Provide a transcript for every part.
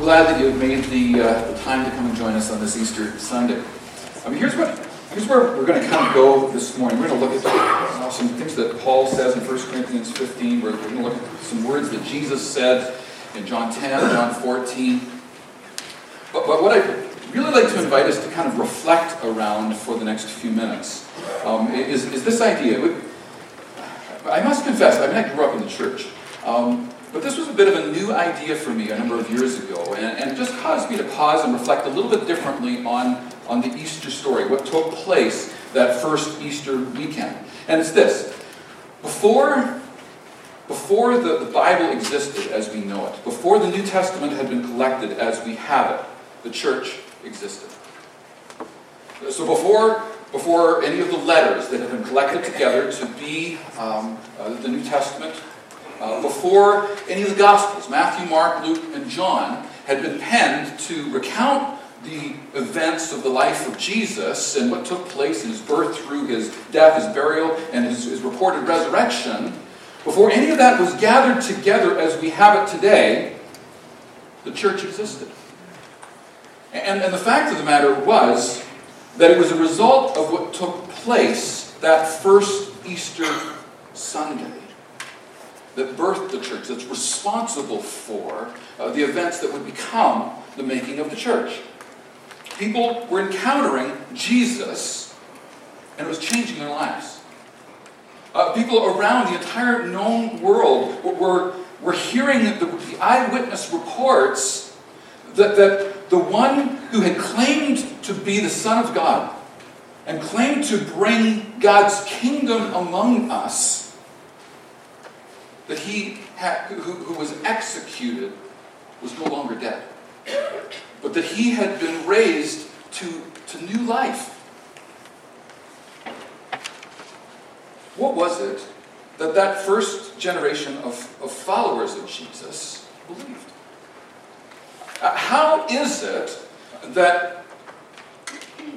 Glad that you have made the, uh, the time to come and join us on this Easter Sunday. I mean, here's what here's where we're going to kind of go this morning. We're going to look at uh, some things that Paul says in 1 Corinthians 15. We're, we're going to look at some words that Jesus said in John 10, John 14. But, but what I really like to invite us to kind of reflect around for the next few minutes um, is, is this idea. I must confess, I mean, I grew up in the church. Um, but this was a bit of a new idea for me a number of years ago, and, and just caused me to pause and reflect a little bit differently on, on the Easter story, what took place that first Easter weekend. And it's this before, before the, the Bible existed as we know it, before the New Testament had been collected as we have it, the church existed. So before, before any of the letters that had been collected together to be um, uh, the New Testament uh, before any of the Gospels, Matthew, Mark, Luke, and John, had been penned to recount the events of the life of Jesus and what took place in his birth through his death, his burial, and his, his reported resurrection, before any of that was gathered together as we have it today, the church existed. And, and the fact of the matter was that it was a result of what took place that first Easter Sunday that birthed the church, that's responsible for uh, the events that would become the making of the church. People were encountering Jesus, and it was changing their lives. Uh, people around the entire known world were, were hearing the, the eyewitness reports that, that the one who had claimed to be the Son of God and claimed to bring God's kingdom among us that he had, who, who was executed was no longer dead, but that he had been raised to, to new life. What was it that that first generation of, of followers of Jesus believed? Uh, how is it that,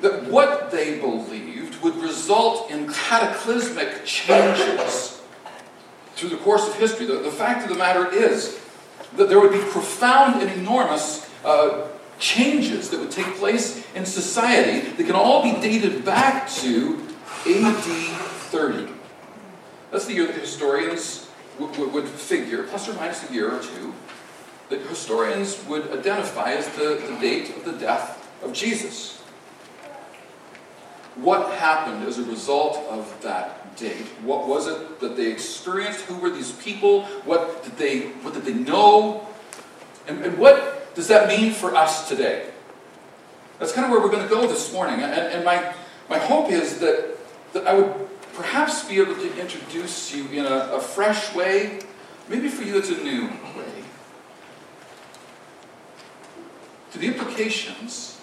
that what they believed would result in cataclysmic changes through the course of history. The, the fact of the matter is that there would be profound and enormous uh, changes that would take place in society that can all be dated back to AD 30. That's the year that historians would figure, plus or minus a year or two, that historians would identify as the, the date of the death of Jesus. What happened as a result of that date? What was it that they experienced? Who were these people? What did they, what did they know? And, and what does that mean for us today? That's kind of where we're going to go this morning. And, and my, my hope is that, that I would perhaps be able to introduce you in a, a fresh way. Maybe for you it's a new way. To the implications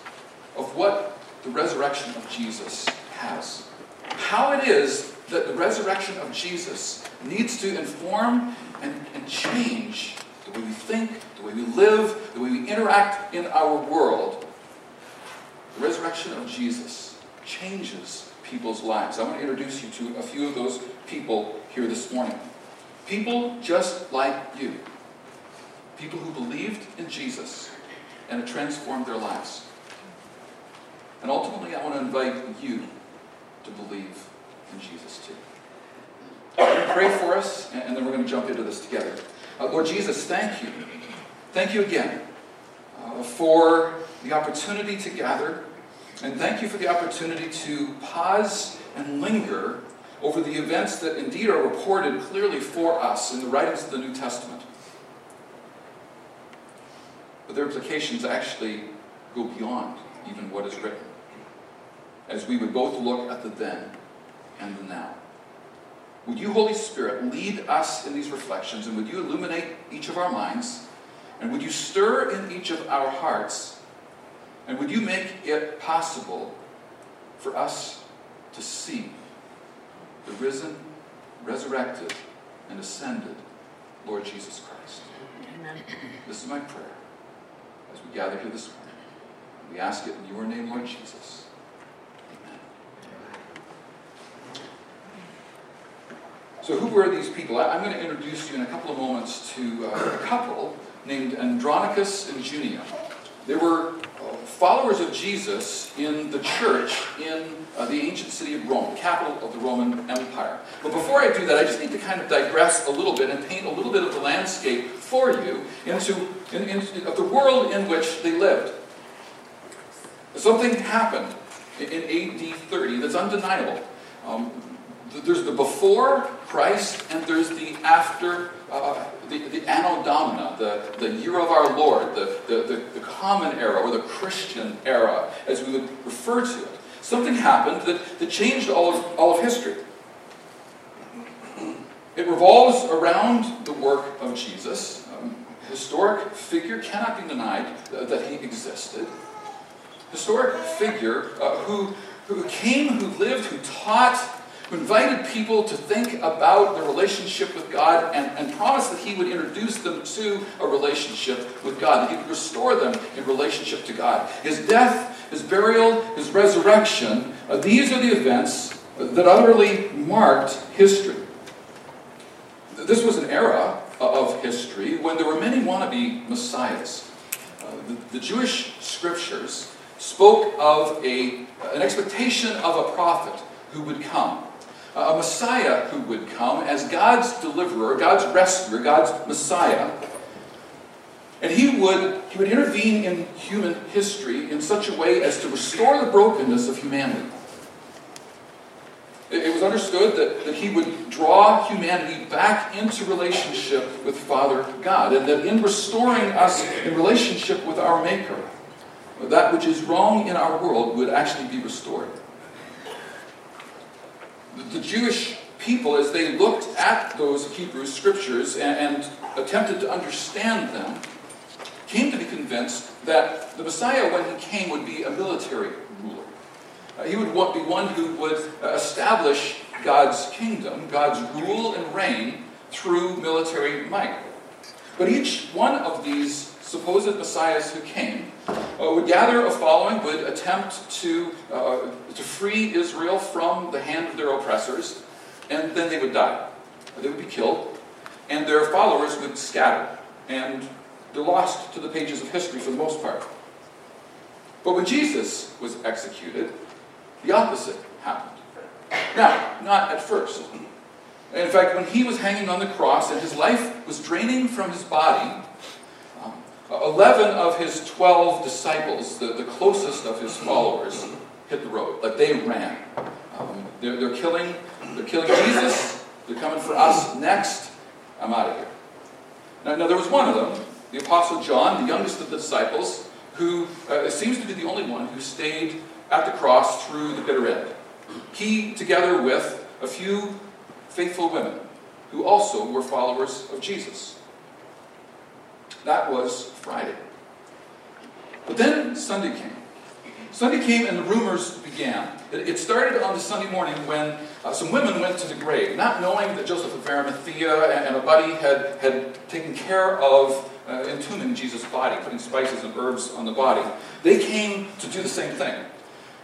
of what the resurrection of Jesus has. How it is that the resurrection of Jesus needs to inform and, and change the way we think, the way we live, the way we interact in our world. The resurrection of Jesus changes people's lives. I want to introduce you to a few of those people here this morning. People just like you. People who believed in Jesus and it transformed their lives. And ultimately, I want to invite you to believe in Jesus too. Pray for us, and then we're going to jump into this together. Uh, Lord Jesus, thank you. Thank you again uh, for the opportunity to gather, and thank you for the opportunity to pause and linger over the events that indeed are reported clearly for us in the writings of the New Testament. But their implications actually go beyond even what is written. As we would both look at the then and the now. Would you, Holy Spirit, lead us in these reflections and would you illuminate each of our minds and would you stir in each of our hearts and would you make it possible for us to see the risen, resurrected, and ascended Lord Jesus Christ? Amen. This is my prayer as we gather here this morning. We ask it in your name, Lord Jesus. So, who were these people? I, am going to introduce you in a couple of moments to uh, a couple named Andronicus and Junia. They were uh, followers of Jesus in the church in uh, the ancient city of Rome, capital of the Roman Empire. But before I do that, I just need to kind of digress a little bit and paint a little bit of the landscape for you into, in, in, of the world in which they lived. Something happened in AD 30 that's undeniable. Um, there's the before Christ and there's the after, uh, the, the Anno Domini, the, the year of our Lord, the, the, the, common era or the Christian era, as we would refer to it. Something happened that, that changed all of, all of history. It revolves around the work of Jesus. Um, historic figure cannot be denied that he existed historic figure uh, who, who came, who lived, who taught, who invited people to think about their relationship with God and, and promised that he would introduce them to a relationship with God, that he would restore them in relationship to God. His death, his burial, his resurrection, uh, these are the events that utterly marked history. This was an era of history when there were many wannabe messiahs. Uh, the, the Jewish scriptures spoke of a, an expectation of a prophet who would come, a Messiah who would come as God's deliverer, God's rescuer, God's Messiah. And he would, he would intervene in human history in such a way as to restore the brokenness of humanity. It was understood that, that he would draw humanity back into relationship with Father God, and that in restoring us in relationship with our Maker, that which is wrong in our world would actually be restored. The, Jewish people, as they looked at those Hebrew scriptures and, and attempted to understand them, came to be convinced that the Messiah, when he came, would be a military ruler. Uh, he would be one who would uh, establish God's kingdom, God's rule and reign through military might. But each one of these supposed messiahs who came uh, would gather a following, would attempt to, uh, to free Israel from the hand of their oppressors, and then they would die. They would be killed, and their followers would scatter, and they're lost to the pages of history for the most part. But when Jesus was executed, the opposite happened. Now, not at first. In fact, when he was hanging on the cross and his life was draining from his body, 11 of his 12 disciples, the, the closest of his followers, hit the road. Like they ran. Um, they're, they're, killing, they're killing Jesus. They're coming for us next. I'm out of here. Now, now, there was one of them, the Apostle John, the youngest of the disciples, who uh, seems to be the only one who stayed at the cross through the bitter end. He, together with a few faithful women who also were followers of Jesus. That was Friday. But then Sunday came. Sunday came and the rumors began. It started on the Sunday morning when uh, some women went to the grave, not knowing that Joseph of Arimathea and, and a buddy had, had taken care of uh, entombing Jesus' body, putting spices and herbs on the body. They came to do the same thing.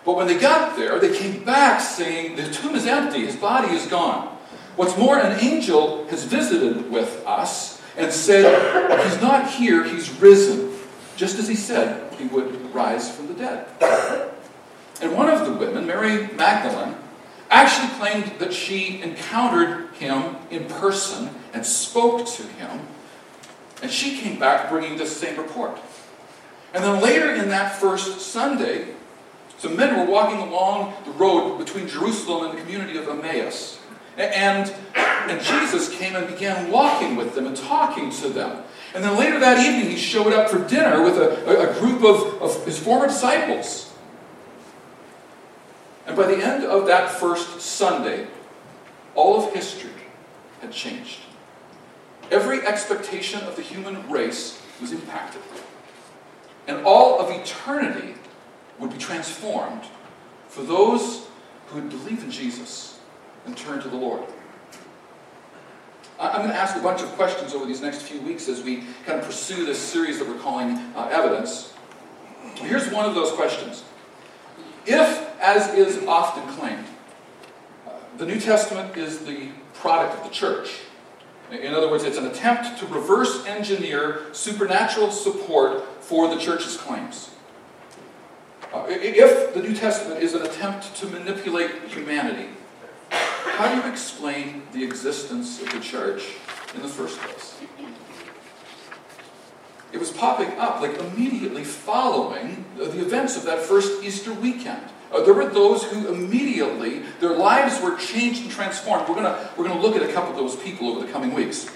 But when they got there, they came back saying, The tomb is empty, his body is gone. What's more, an angel has visited with us and said, He's not here, he's risen, just as he said he would rise from the dead. And one of the women, Mary Magdalene, actually claimed that she encountered him in person and spoke to him. And she came back bringing this same report. And then later in that first Sunday, some men were walking along the road between Jerusalem and the community of Emmaus. And, and Jesus came and began walking with them and talking to them. And then later that evening, he showed up for dinner with a, a group of, of his former disciples. And by the end of that first Sunday, all of history had changed. Every expectation of the human race was impacted. And all of eternity would be transformed for those who would believe in Jesus and turn to the Lord. I'm going to ask a bunch of questions over these next few weeks as we kind of pursue this series that we're calling uh, Evidence. Here's one of those questions. If, as is often claimed, uh, the New Testament is the product of the church, In other words, it's an attempt to reverse engineer supernatural support for the church's claims. Uh, if the New Testament is an attempt to manipulate humanity, how do you explain the existence of the church in the first place? It was popping up like immediately following the events of that first Easter weekend. Uh, there were those who immediately, their lives were changed and transformed. We're going we're going to look at a couple of those people over the coming weeks.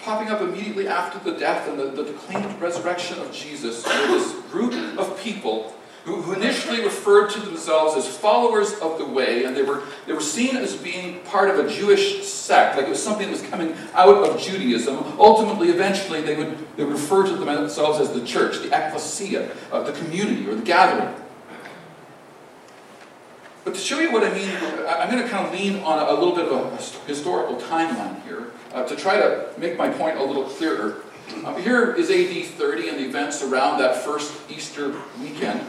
Popping up immediately after the death and the, the resurrection of Jesus this group of people who, initially referred to themselves as followers of the way, and they were, they were seen as being part of a Jewish sect, like it was something that was coming out of Judaism. Ultimately, eventually, they would, they refer to themselves as the church, the ecclesia, uh, the community, or the gathering. But to show you what I mean, I'm going to kind of lean on a, little bit of a historical timeline here uh, to try to make my point a little clearer. Uh, here is AD 30 and the events around that first Easter weekend.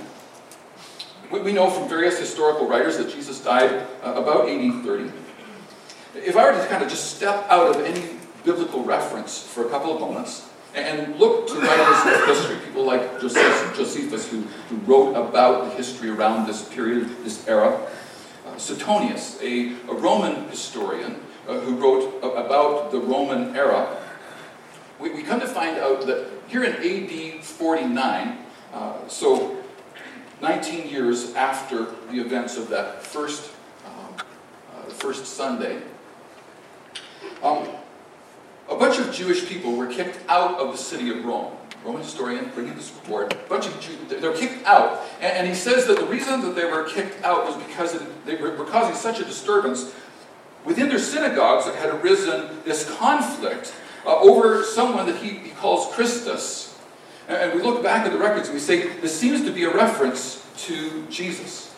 We know from various historical writers that Jesus died uh, about AD 30. If I were to kind of just step out of any biblical reference for a couple of moments and look to writers of history, people like Josephus, who, who wrote about the history around this period, this era, uh, Suetonius, a, a, Roman historian uh, who wrote about the Roman era, we, we, come to find out that here in AD 49, uh, so 19 years after the events of that first, um, uh, first Sunday, um, a bunch of Jewish people were kicked out of the city of Rome. Roman historian bringing this report. A bunch of Jews, they were kicked out. And, and, he says that the reason that they were kicked out was because it, they were, were causing such a disturbance within their synagogues that had arisen this conflict uh, over someone that he, he calls Christus, and we look back at the records and we say, this seems to be a reference to Jesus.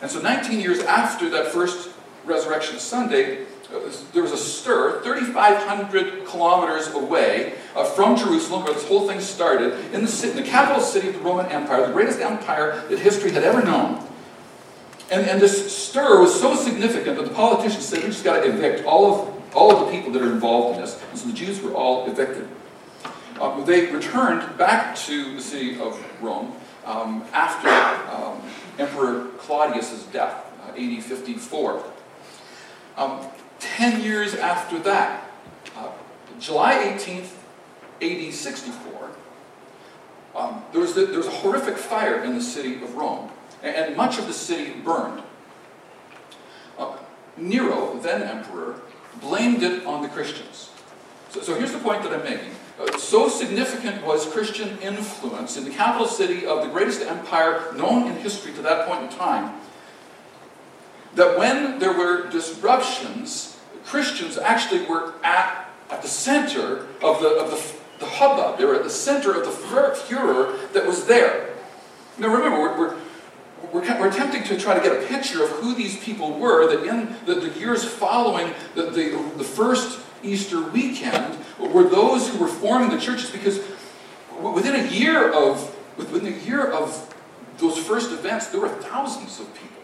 And so 19 years after that first Resurrection Sunday, uh, there was a stir 3,500 kilometers away uh, from Jerusalem, where this whole thing started, in the, city, in the capital city of the Roman Empire, the greatest empire that history had ever known. And, and this stir was so significant that the politicians said, we just got to evict all of, all of the people that are involved in this. And so the Jews were all evicted. Um, they returned back to the city of Rome um, after um, Emperor Claudius's death, uh, AD 54. Um, ten years after that, uh, July 18th, AD 64, um, there, was the, there was a horrific fire in the city of Rome, and, and much of the city burned. Uh, Nero, then emperor, blamed it on the Christians. So, so here's the point that I'm making. So significant was Christian influence in the capital city of the greatest empire known in history to that point in time that when there were disruptions, Christians actually were at, at the center of the, of the, the hubbub. They were at the center of the furor that was there. Now remember, we're, we're we're, we're, attempting to try to get a picture of who these people were that in the, the years following the, the, the, first Easter weekend were those who were forming the churches because within a year of within a year of those first events, there were thousands of people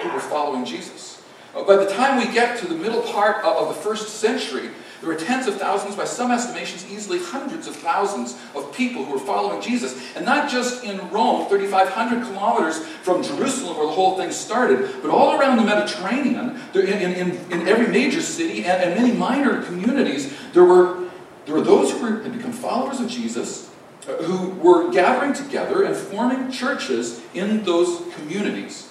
who were following Jesus. Uh, by the time we get to the middle part of the first century, there were tens of thousands, by some estimations, easily hundreds of thousands of people who were following Jesus. And not just in Rome, 3,500 kilometers from Jerusalem, where the whole thing started, but all around the Mediterranean, in, in, in every major city and, and many minor communities, there were, there were those who were, had become followers of Jesus, uh, who were gathering together and forming churches in those communities.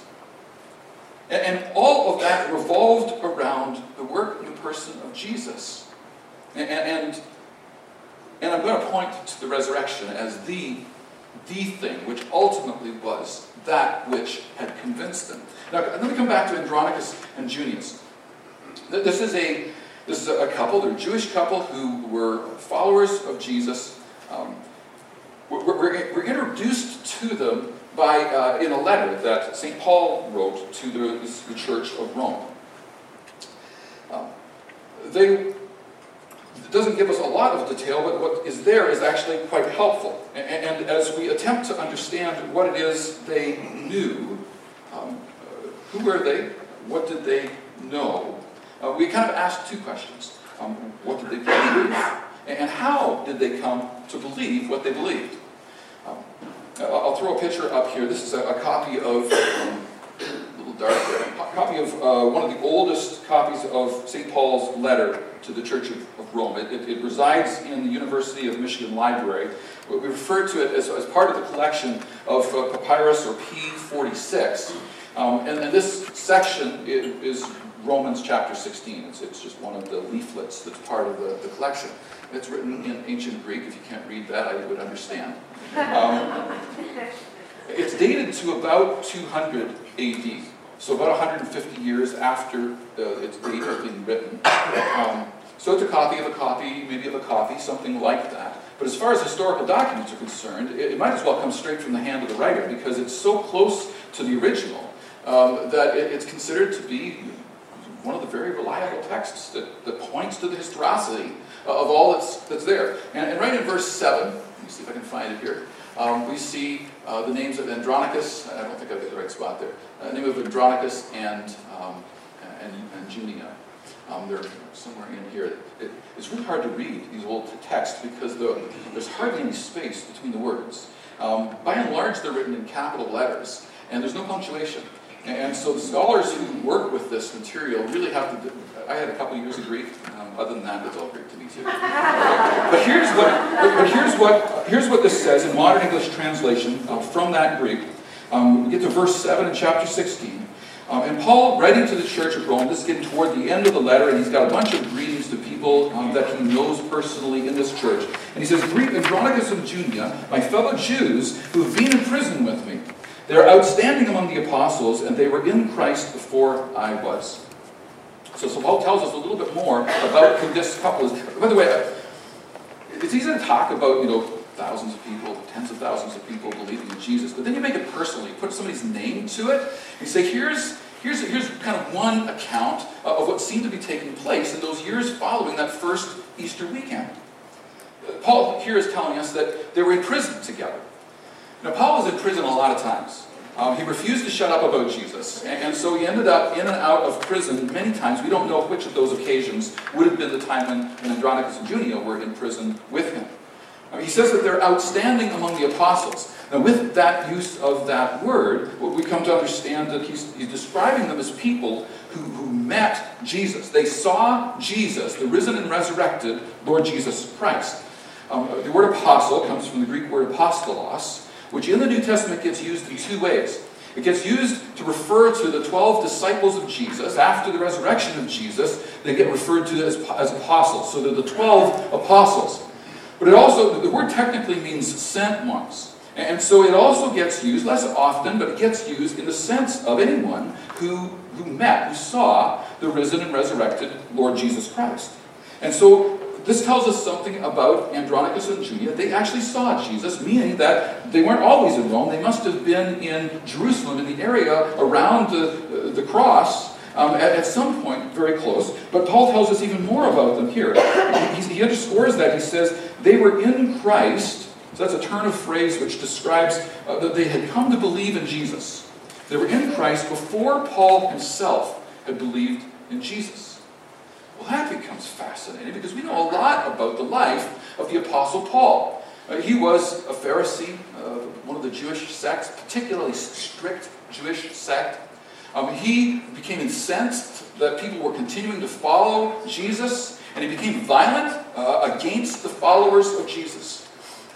And, and all of that revolved around the work and the person of Jesus. And, and, and I'm going to point to the resurrection as the, the thing which ultimately was that which had convinced them. Now, let me come back to Andronicus and Junius. This is a, this is a couple, they're a Jewish couple who were followers of Jesus. Um, we're, we're, we're, introduced to them by, uh, in a letter that St. Paul wrote to the, the Church of Rome. Um, they it doesn't give us a lot of detail, but what is there is actually quite helpful. And, and as we attempt to understand what it is they knew, um, uh, who were they? What did they know? uh, we kind of asked two questions. Um, what did they believe? And how did they come to believe what they believed? Um, I'll throw a picture up here. This is a, a copy of, um, a little dark there, copy of uh, one of the oldest copies of St. Paul's letter to the Church of, of Rome. It, it, it, resides in the University of Michigan Library. We refer to it as, as part of the collection of uh, papyrus or P46. Um, and, and, this section is Romans chapter 16. It's, it's, just one of the leaflets that's part of the, the collection. It's written in ancient Greek. If you can't read that, I would understand. Um, it's dated to about 200 AD, so about 150 years after uh, its date being written. Um, so it's a copy of a copy, maybe of a copy, something like that. But as far as historical documents are concerned, it, it might as well come straight from the hand of the writer because it's so close to the original um, that it, it's considered to be one of the very reliable texts that, that points to the historicity of all that's, that's there. And, and right in verse 7, let me see if I can find it here, um, we see uh, the names of Andronicus, I don't think I've got the right spot there, uh, name of Andronicus and, um, and, and Junia. Um, they're somewhere in here. It, it's really hard to read these old texts because the, there's hardly any space between the words. Um, by and large, they're written in capital letters, and there's no punctuation. And so the scholars who work with this material really have to. I had a couple years of Greek. Um, other than that, it's all Greek to me too. but here's what. But here's what. Here's what this says in modern English translation uh, from that Greek. Um, we get to verse seven in chapter 16. Um, and Paul, writing to the church of Rome, this is getting toward the end of the letter, and he's got a bunch of greetings to people um, that he knows personally in this church. And he says, Greet Andronicus and Junia, my fellow Jews, who have been in prison with me. They're outstanding among the apostles, and they were in Christ before I was. So, so Paul tells us a little bit more about who this couple is. By the way, uh, it's easy to talk about, you know, thousands of people, tens of thousands of people believing in Jesus, but then you make it personal. You put somebody's name to it. You say, here's, here's, here's kind of one account of what seemed to be taking place in those years following that first Easter weekend. Paul here is telling us that they were in prison together. Now, Paul was in prison a lot of times. Um, he refused to shut up about Jesus, and, and, so he ended up in and out of prison many times. We don't know which of those occasions would have been the time when, when Andronicus and Junia were in prison with him. Um, he says that they're outstanding among the apostles. Now, with that use of that word, we come to understand that he's, he's describing them as people who, who met Jesus. They saw Jesus, the risen and resurrected Lord Jesus Christ. Um, the word apostle comes from the Greek word apostolos, which in the New Testament gets used in two ways. It gets used to refer to the 12 disciples of Jesus. After the resurrection of Jesus, they get referred to as, as apostles. So they're the 12 apostles. But it also, the word technically means sent ones. And so it also gets used, less often, but it gets used in the sense of anyone who, who met, who saw the risen and resurrected Lord Jesus Christ. And so this tells us something about Andronicus and Junia. They actually saw Jesus, meaning that they weren't always in Rome. They must have been in Jerusalem, in the area around the, the cross, um, at, at, some point very close. But Paul tells us even more about them here. He, he underscores that. He says, they were in Christ. So that's a turn of phrase which describes uh, that they had come to believe in Jesus. They were in Christ before Paul himself had believed in Jesus. Well, that becomes fascinating because we know a lot about the life of the Apostle Paul. Uh, he was a Pharisee, uh, one of the Jewish sects, particularly strict Jewish sect. Um, he became incensed that people were continuing to follow Jesus, and he became violent uh, against the followers of Jesus.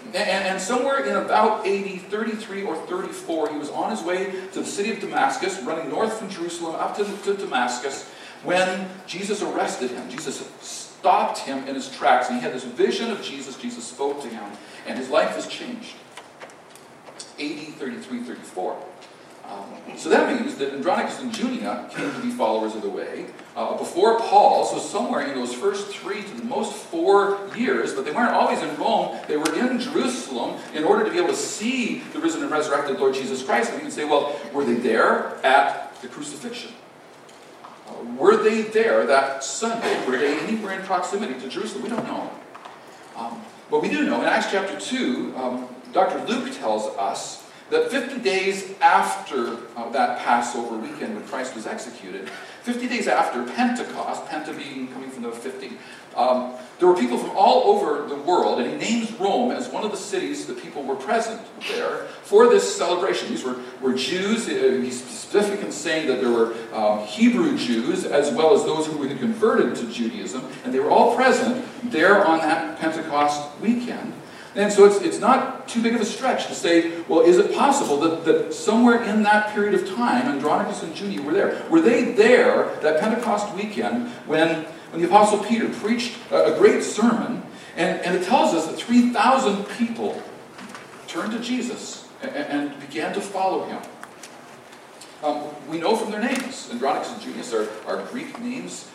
And, and, somewhere in about AD 33 or 34, he was on his way to the city of Damascus, running north from Jerusalem up to, to Damascus, when Jesus arrested him, Jesus stopped him in his tracks, and he had this vision of Jesus. Jesus spoke to him, and his life was changed. AD 33 34. Um, so that means that Andronicus and Junia came to be followers of the way uh, before Paul, so somewhere in those first three to the most four years, but they weren't always in Rome, they were in Jerusalem in order to be able to see the risen and resurrected Lord Jesus Christ. And you can say, well, were they there at the crucifixion? Were they there that Sunday? Were they anywhere in proximity to Jerusalem? We don't know. Um, but we do know in Acts chapter 2, um, Dr. Luke tells us that 50 days after uh, that Passover weekend when Christ was executed, 50 days after Pentecost, Penta being coming from the 50, um, there were people from all over the world, and he names Rome as one of the cities the people were present there for this celebration. These were, were Jews. Uh, he's specific in saying that there were um, Hebrew Jews as well as those who had converted to Judaism, and they were all present there on that Pentecost weekend. And so it's, it's not too big of a stretch to say, well, is it possible that, that somewhere in that period of time, Andronicus and Junia were there? Were they there that Pentecost weekend when, when the Apostle Peter preached a, great sermon? And, and it tells us that 3,000 people turned to Jesus and, and began to follow him. Um, we know from their names. Andronicus and Junius are, are Greek names.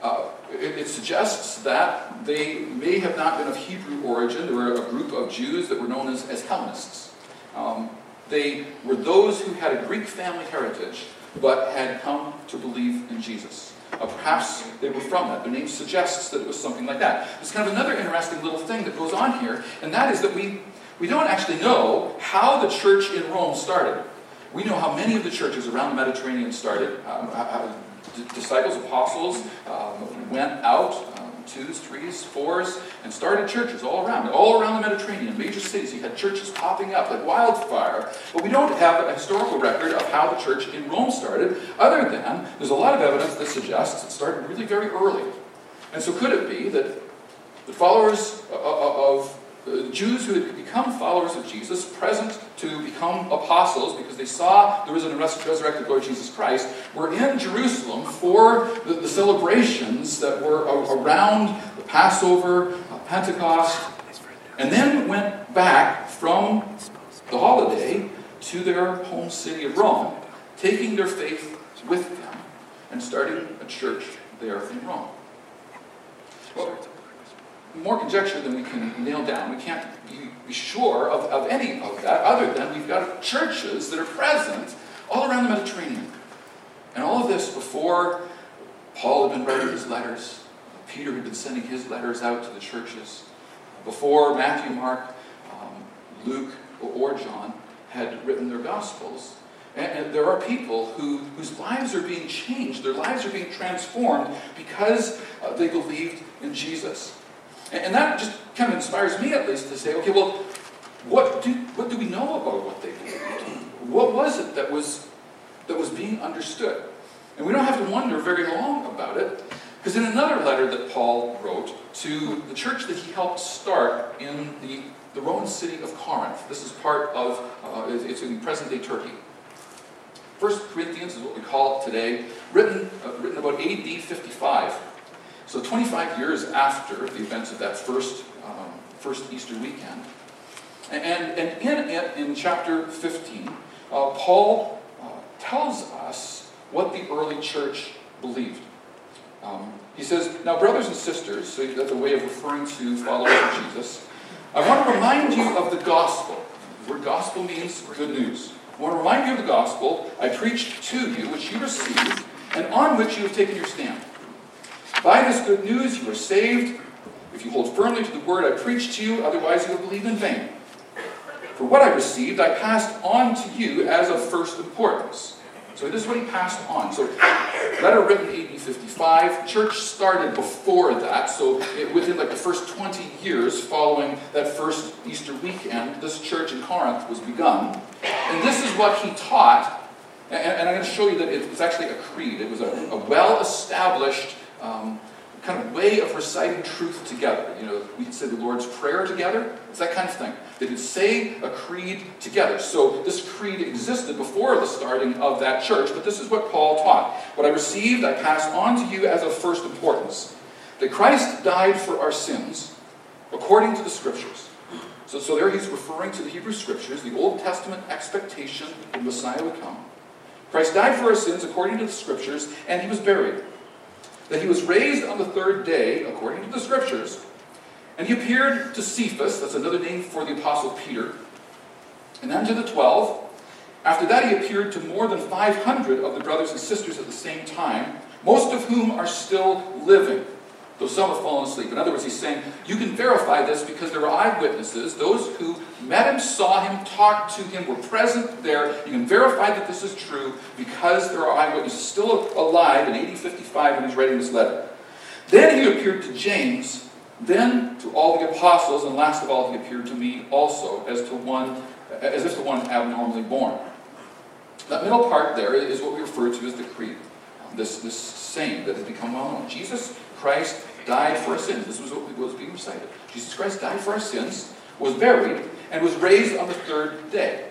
Uh, it, it, suggests that they may have not been of Hebrew origin. They were a group of Jews that were known as, as Hellenists. Um, they were those who had a Greek family heritage, but had come to believe in Jesus. Uh, perhaps they were from that. Their name suggests that it was something like that. There's kind of another interesting little thing that goes on here, and that is that we, we don't actually know how the church in Rome started. We know how many of the churches around the Mediterranean started. Um, disciples, apostles um, went out, twos, threes, fours, and started churches all around, all around the Mediterranean, major cities. You had churches popping up like wildfire. But we don't have a historical record of how the church in Rome started, other than there's a lot of evidence that suggests it started really very early. And so could it be that the followers of the Jews who had become followers of Jesus, present to become apostles because they saw the risen and resurrected Lord Jesus Christ, were in Jerusalem for the, the celebrations that were around the Passover, uh, Pentecost, and then went back from the holiday to their home city of Rome, taking their faith with them and starting a church there in Rome. Well, more conjecture than we can nail down. We can't be, sure of, of any of that, other than we've got churches that are present all around the Mediterranean. And all of this before Paul had been writing his letters, Peter had been sending his letters out to the churches, before Matthew, Mark, um, Luke, or John had written their Gospels. And, and, there are people who, whose lives are being changed, their lives are being transformed because uh, they believed in Jesus. And that just kind of inspires me, at least, to say, okay, well, what do, what do we know about what they believed? What was it that was, that was being understood? And we don't have to wonder very long about it, because in another letter that Paul wrote to the church that he helped start in the, the Roman city of Corinth, this is part of, uh, it's in present-day Turkey. First Corinthians is what we call it today, written, uh, written about AD 55. So 25 years after the events of that first, um, first Easter weekend. And, and in it, in chapter 15, uh, Paul uh, tells us what the early church believed. Um, he says, Now, brothers and sisters, so that's a way of referring to followers of Jesus, I want to remind you of the gospel. The word gospel means good news. I want to remind you of the gospel I preached to you, which you received, and on which you have taken your stand. By this good news you are saved, if you hold firmly to the word I preached to you, otherwise you will believe in vain. For what I received, I passed on to you as of first importance. So this is what he passed on. So, letter written AD 55. Church started before that. So, it, within like the first 20 years following that first Easter weekend, this church in Corinth was begun. And this is what he taught. And, and I'm going to show you that it's actually a creed. It was a, a well established um, kind of way of reciting truth together. You know, we say the Lord's Prayer together. It's that kind of thing. They could say a creed together. So this creed existed before the starting of that church, but this is what Paul taught. What I received, I pass on to you as of first importance. That Christ died for our sins according to the Scriptures. So, so there he's referring to the Hebrew Scriptures, the Old Testament expectation that Messiah would come. Christ died for our sins according to the Scriptures, and he was buried that he was raised on the third day, according to the scriptures. And he appeared to Cephas, that's another name for the apostle Peter, and then to the twelve. After that, he appeared to more than 500 of the brothers and sisters at the same time, most of whom are still living, though some have fallen asleep. In other words, he's saying, you can verify this because there are eyewitnesses, those who met him, saw him, talked to him, were present there. You can verify that this is true because there are eyewitnesses still alive in AD 55 when he's writing this letter. Then he appeared to James, then to all the apostles, and last of all, he appeared to me also, as to one, as if to one abnormally born. That middle part there is what we refer to as the creed. This, this saying that has become well known. Jesus Christ died for our sins. This was what was being recited. Jesus Christ died for our sins, was buried, and was raised on the third day.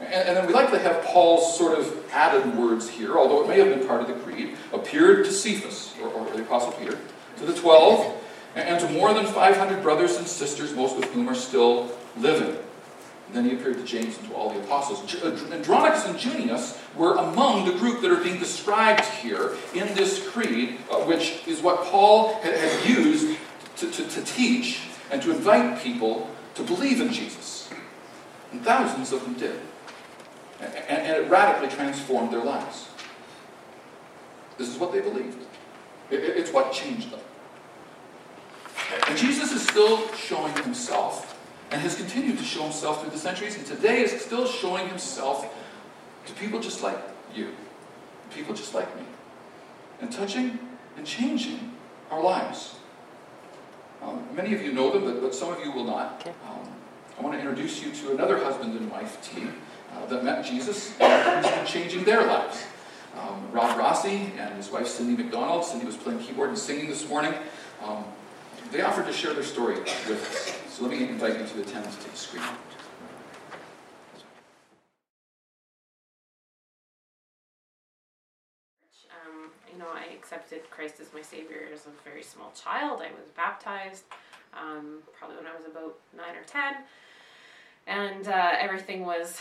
And, and then we like to have Paul's sort of added words here, although it may have been part of the creed, appeared to Cephas, or, or the Apostle Peter, to the twelve, and to more than 500 brothers and sisters, most of whom are still living. And then he appeared to James and to all the apostles. Uh, Andronicus and Junius were among the group that are being described here in this creed, uh, which is what Paul had, had used to, to, to teach and to invite people to believe in Jesus. And thousands of them did. And, and, it radically transformed their lives. This is what they believed. It, it's what changed them. And Jesus is still showing himself and has continued to show himself through the centuries, and today is still showing himself to people just like you, people just like me, and touching and changing our lives. Um, many of you know them, but, but some of you will not. Um, I want to introduce you to another husband and wife team uh, that met Jesus and who's been changing their lives. Um, Rob Rossi and his wife Cindy McDonald. Cindy was playing keyboard and singing this morning. Um, they offered to share their story with us. So let me invite you to attend to the screen. Um, you know, I accepted Christ as my Savior as a very small child. I was baptized um, probably when I was about nine or ten. And uh, everything was,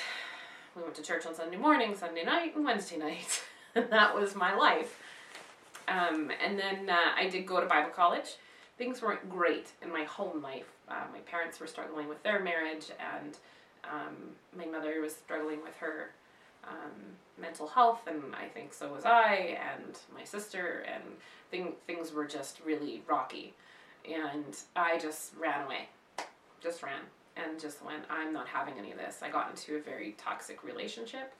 we went to church on Sunday morning, Sunday night, and Wednesday night. and that was my life. Um, and then uh, I did go to Bible college things weren't great in my home life. Uh, my parents were struggling with their marriage, and um, my mother was struggling with her um, mental health, and I think so was I, and my sister, and thing, things were just really rocky. And I just ran away, just ran, and just went, I'm not having any of this. I got into a very toxic relationship.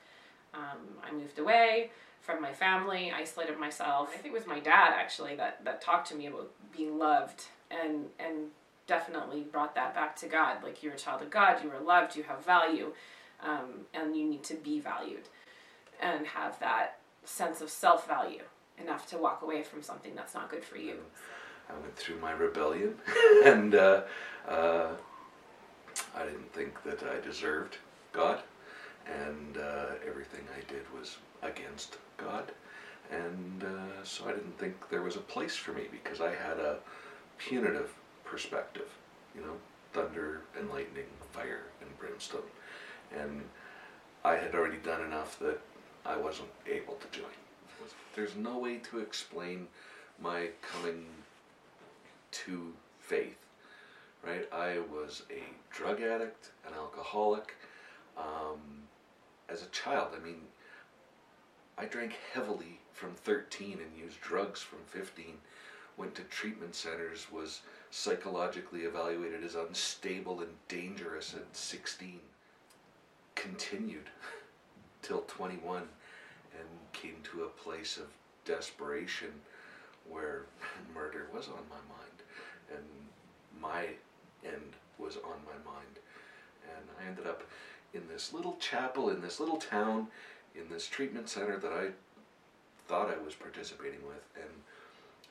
Um, I moved away from my family, isolated myself. I think it was my dad actually that, that talked to me about being loved and and definitely brought that back to God. Like you're a child of God, you are loved, you have value, um, and you need to be valued and have that sense of self value enough to walk away from something that's not good for you. I went through my rebellion, and uh, uh, I didn't think that I deserved God, and uh, everything I did was against God. And uh, so I didn't think there was a place for me because I had a punitive perspective, you know, thunder and lightning, fire and brimstone. And I had already done enough that I wasn't able to join. There's no way to explain my coming to faith, right? I was a drug addict, an alcoholic. Um, as a child, I mean, I drank heavily from 13 and used drugs from 15. Went to treatment centers, was psychologically evaluated as unstable and dangerous at 16. Continued till 21 and came to a place of desperation where murder was on my mind and my end was on my mind. And I ended up in this little chapel in this little town in this treatment center that I thought I was participating with, and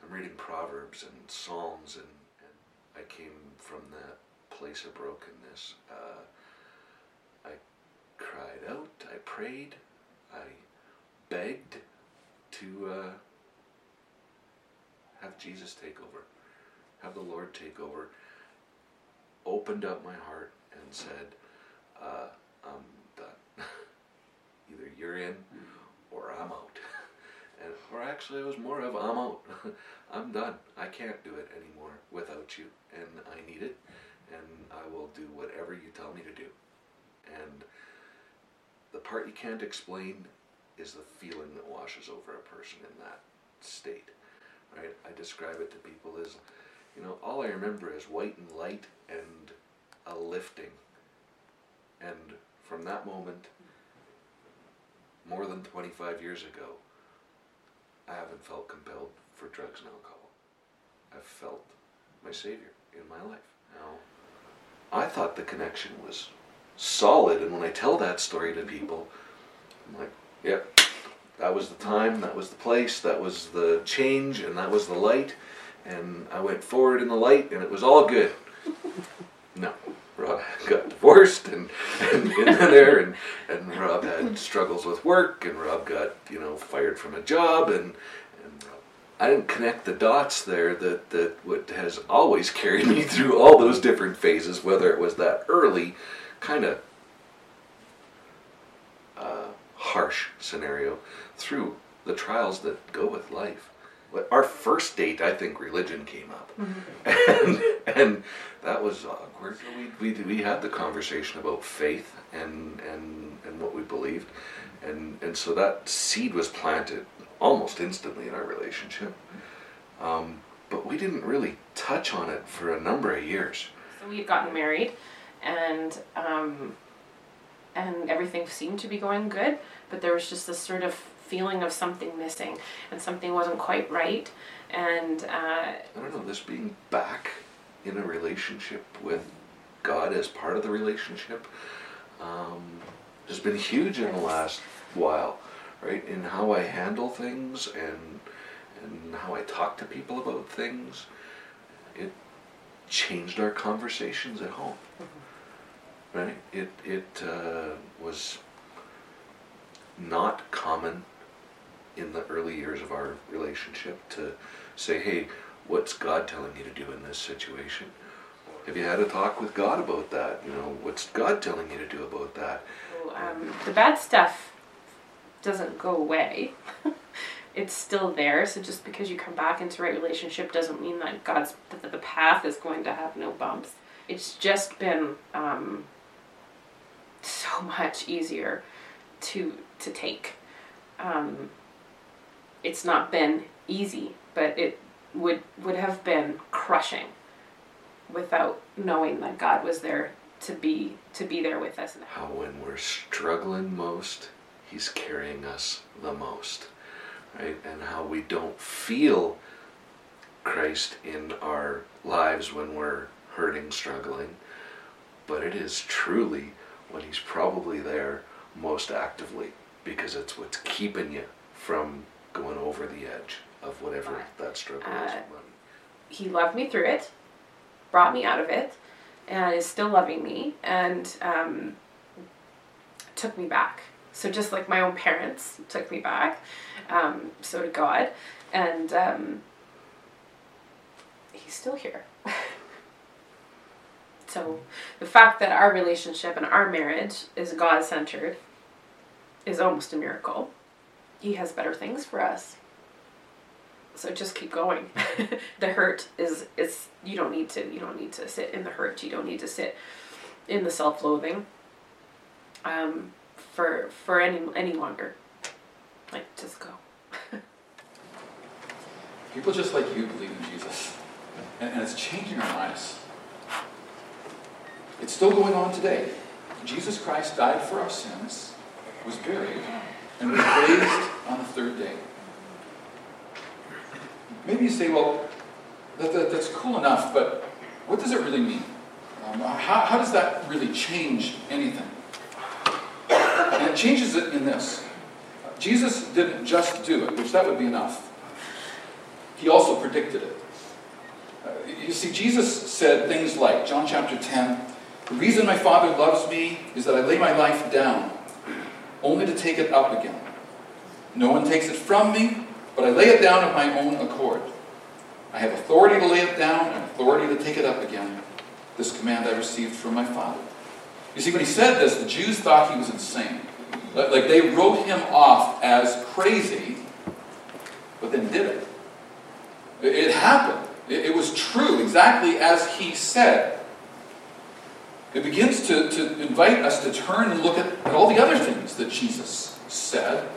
I'm reading Proverbs and Psalms, and, and I came from that place of brokenness. Uh, I cried out, I prayed, I begged to uh, have Jesus take over, have the Lord take over, opened up my heart and said, uh, I'm done. Either you're in or I'm out. Or actually, it was more of I'm out. I'm done. I can't do it anymore without you, and I need it, and I will do whatever you tell me to do. And the part you can't explain is the feeling that washes over a person in that state. right? I describe it to people as, you know, all I remember is white and light and a lifting. And from that moment, more than 25 years ago, I haven't felt compelled for drugs and alcohol. I've felt my Savior in my life. Now, I thought the connection was solid, and when I tell that story to people, I'm like, yep, that was the time, that was the place, that was the change, and that was the light, and I went forward in the light, and it was all good. Rob got divorced, and, and there, and, and Rob had struggles with work, and Rob got, you know, fired from a job, and, and I didn't connect the dots there that, that what has always carried me through all those different phases, whether it was that early kind of uh, harsh scenario through the trials that go with life. Our first date, I think religion came up. And, and that was awkward. We, we, we had the conversation about faith and, and, and what we believed. And, and so that seed was planted almost instantly in our relationship. Um, but we didn't really touch on it for a number of years. So we had gotten married, and um, and everything seemed to be going good, but there was just this sort of feeling of something missing, and something wasn't quite right, and uh, I don't know, this being back in a relationship with God as part of the relationship um, has been huge in the last while, right? In how I handle things and and how I talk to people about things. It changed our conversations at home, right? It it uh, was not common in the early years of our relationship to say, hey, what's God telling you to do in this situation? Have you had a talk with God about that? You know, what's God telling you to do about that? um, the bad stuff doesn't go away. it's still there. So just because you come back into right relationship doesn't mean that God's that the path is going to have no bumps. It's just been um, so much easier to to take. Um, it's not been easy, but it would would have been crushing without knowing that God was there to be to be there with us. How when we're struggling most, He's carrying us the most, right? And how we don't feel Christ in our lives when we're hurting, struggling, but it is truly when He's probably there most actively because it's what's keeping you from going over the edge of whatever that struggle is. Uh, he loved me through it, brought me out of it, and is still loving me and um, took me back. So just like my own parents took me back, um, so did God, and um, He's still here. so the fact that our relationship and our marriage is God centered is almost a miracle. He has better things for us so just keep going the hurt is is you don't need to you don't need to sit in the hurt you don't need to sit in the self-loathing um, for for any any longer like just go People just like you believe in Jesus. And, and it's changing our lives. It's still going on today. Jesus Christ died for our sins, was buried, and was raised on the third day. Maybe you say, well, that, that, that's cool enough, but what does it really mean? Um, how, how does that really change anything? And it changes it in this. Jesus didn't just do it, which that would be enough. He also predicted it. Uh, you see, Jesus said things like, John chapter 10, the reason my Father loves me is that I lay my life down, only to take it up again. No one takes it from me, but I lay it down of my own accord. I have authority to lay it down and authority to take it up again. This command I received from my Father. You see, when he said this, the Jews thought he was insane. Like they wrote him off as crazy, but then did it. It happened. It was true, exactly as he said. It begins to, to invite us to turn and look at, at all the other things that Jesus said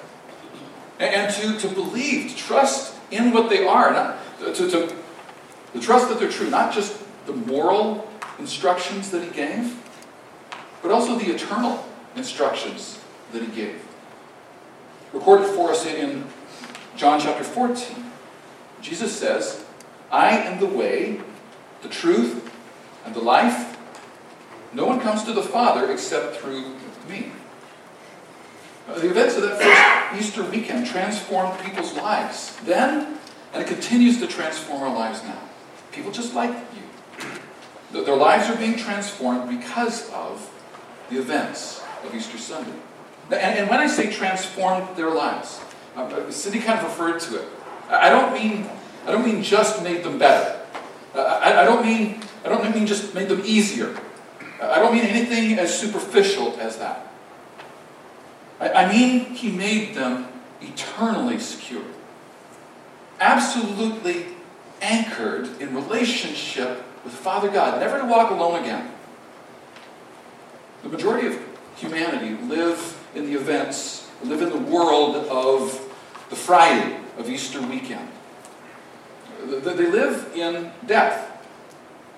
and to, to believe, to trust in what they are. Not, To, to, to trust that they're true, not just the moral instructions that he gave, but also the eternal instructions that he gave. Recorded for us in John chapter 14, Jesus says, I am the way, the truth, and the life. No one comes to the Father except through me. Uh, the events of that first Easter weekend transformed people's lives then, and it continues to transform our lives now. People just like you. Their lives are being transformed because of the events of Easter Sunday. And, when I say transformed their lives, uh, Cindy kind of referred to it. I don't mean I don't mean just made them better. Uh, I don't mean I don't mean just made them easier. I don't mean anything as superficial as that. I, I mean he made them eternally secure. Absolutely anchored in relationship with Father God, never to walk alone again. The majority of humanity live in the events, live in the world of the Friday of Easter weekend. They live in death,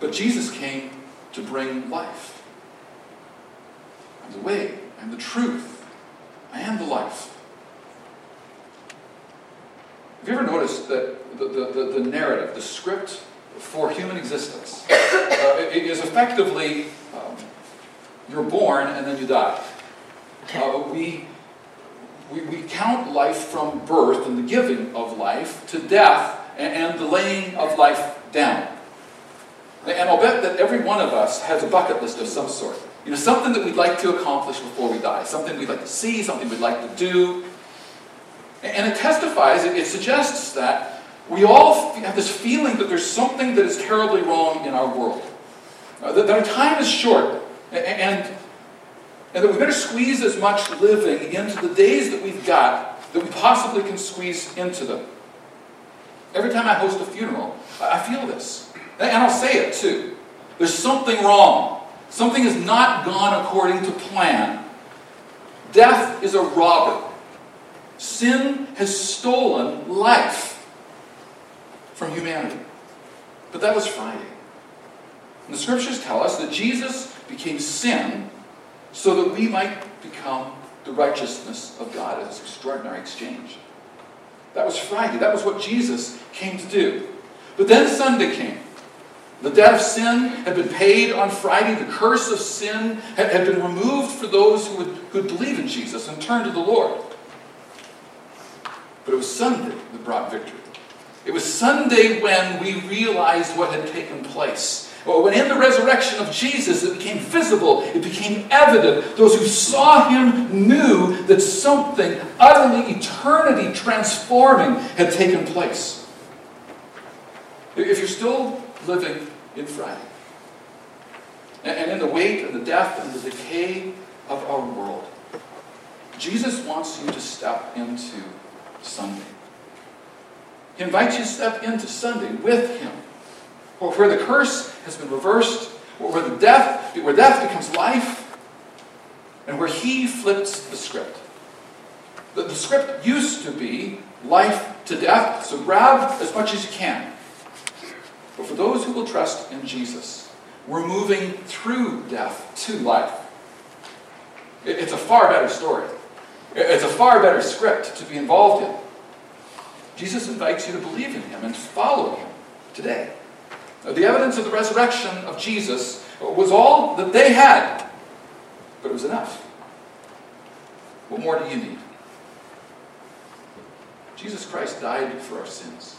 but Jesus came to bring life. I'm the way, I'm the truth, I am the life. Have you ever noticed that the, the, the, the narrative, the script for human existence, uh, it is effectively um, you're born and then you die. Uh, we, we, we count life from birth and the giving of life to death and, and the laying of life down. And I'll bet that every one of us has a bucket list of some sort. You know, something that we'd like to accomplish before we die, something we'd like to see, something we'd like to do. And it testifies, it suggests that we all have this feeling that there's something that is terribly wrong in our world. Uh, that, our time is short. And, and that we better squeeze as much living into the days that we've got that we possibly can squeeze into them. Every time I host a funeral, I feel this. And I'll say it too. There's something wrong. Something has not gone according to plan. Death is a robber. Sin has stolen life from humanity. But that was Friday. And the scriptures tell us that Jesus became sin so that we might become the righteousness of God. It's an extraordinary exchange. That was Friday. That was what Jesus came to do. But then Sunday came. The debt of sin had been paid on Friday. The curse of sin had, had been removed for those who would, who would believe in Jesus and turn to the Lord. But it was Sunday that brought victory. It was Sunday when we realized what had taken place. When in the resurrection of Jesus it became visible, it became evident. Those who saw him knew that something utterly eternity transforming had taken place. If you're still living in Friday, and in the weight and the death and the decay of our world, Jesus wants you to step into Sunday. He invites you to step into Sunday with him where the curse has been reversed, where the death, where death becomes life, and where he flips the script. The, the script used to be life to death, so grab as much as you can. But for those who will trust in Jesus, we're moving through death to life. It's a far better story. It's a far better script to be involved in. Jesus invites you to believe in him and follow him today. The evidence of the resurrection of Jesus was all that they had, but it was enough. What more do you need? Jesus Christ died for our sins.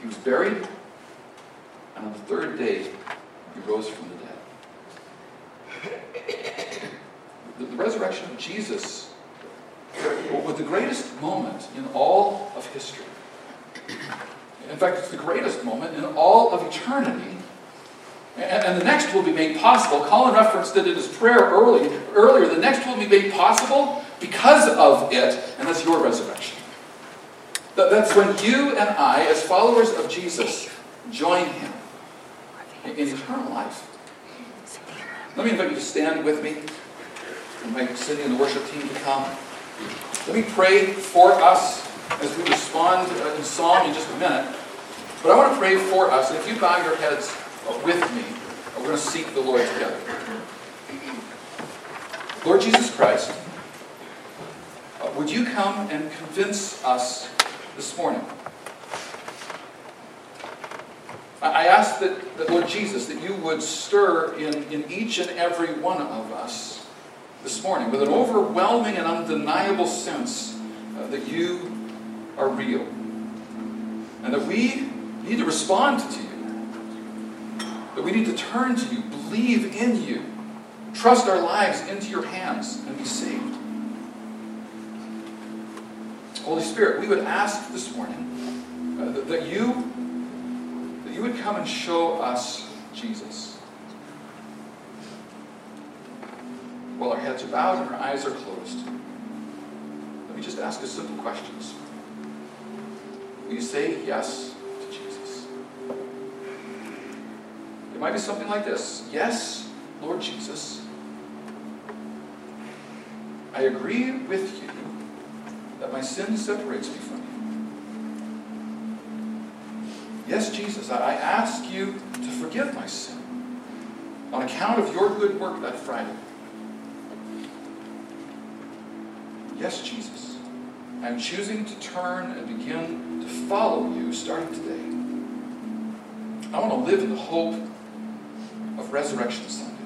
He was buried, and on the third day, he rose from the dead. The, the resurrection of Jesus was the greatest moment in all of history. In fact, it's the greatest moment in all of eternity. And, the next will be made possible. Colin referenced it in his prayer early, earlier. The next will be made possible because of it, and that's your resurrection. That's when you and I, as followers of Jesus, join him in, eternal life. Let me invite you to stand with me. Invite Cindy and the worship team to come. Let me pray for us as we respond uh, in song in just a minute. But I want to pray for us. And If you bow your heads uh, with me, uh, we're going to seek the Lord together. Lord Jesus Christ, uh, would you come and convince us this morning? I ask that, that, Lord Jesus, that you would stir in, in each and every one of us this morning with an overwhelming and undeniable sense uh, that you are real. And that we need to respond to you. That we need to turn to you, believe in you, trust our lives into your hands, and be saved. Holy Spirit, we would ask this morning uh, that, that you you would come and show us Jesus. While our heads are bowed and our eyes are closed, let me just ask a simple question. Will you say yes to Jesus? It might be something like this Yes, Lord Jesus, I agree with you that my sin separates me from you. Yes, Jesus, I ask you to forgive my sin on account of your good work that Friday. Yes, Jesus, I am choosing to turn and begin to follow you starting today. I want to live in the hope of Resurrection Sunday.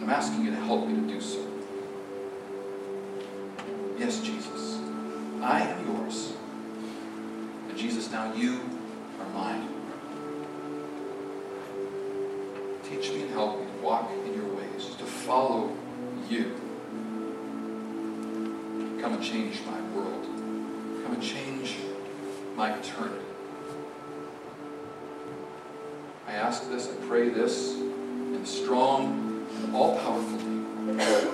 I'm asking you to help me to do so. Yes, Jesus, I am yours. And Jesus, now you follow you. Come and change my world. Come and change my eternity. I ask this, I pray this in strong and all powerful name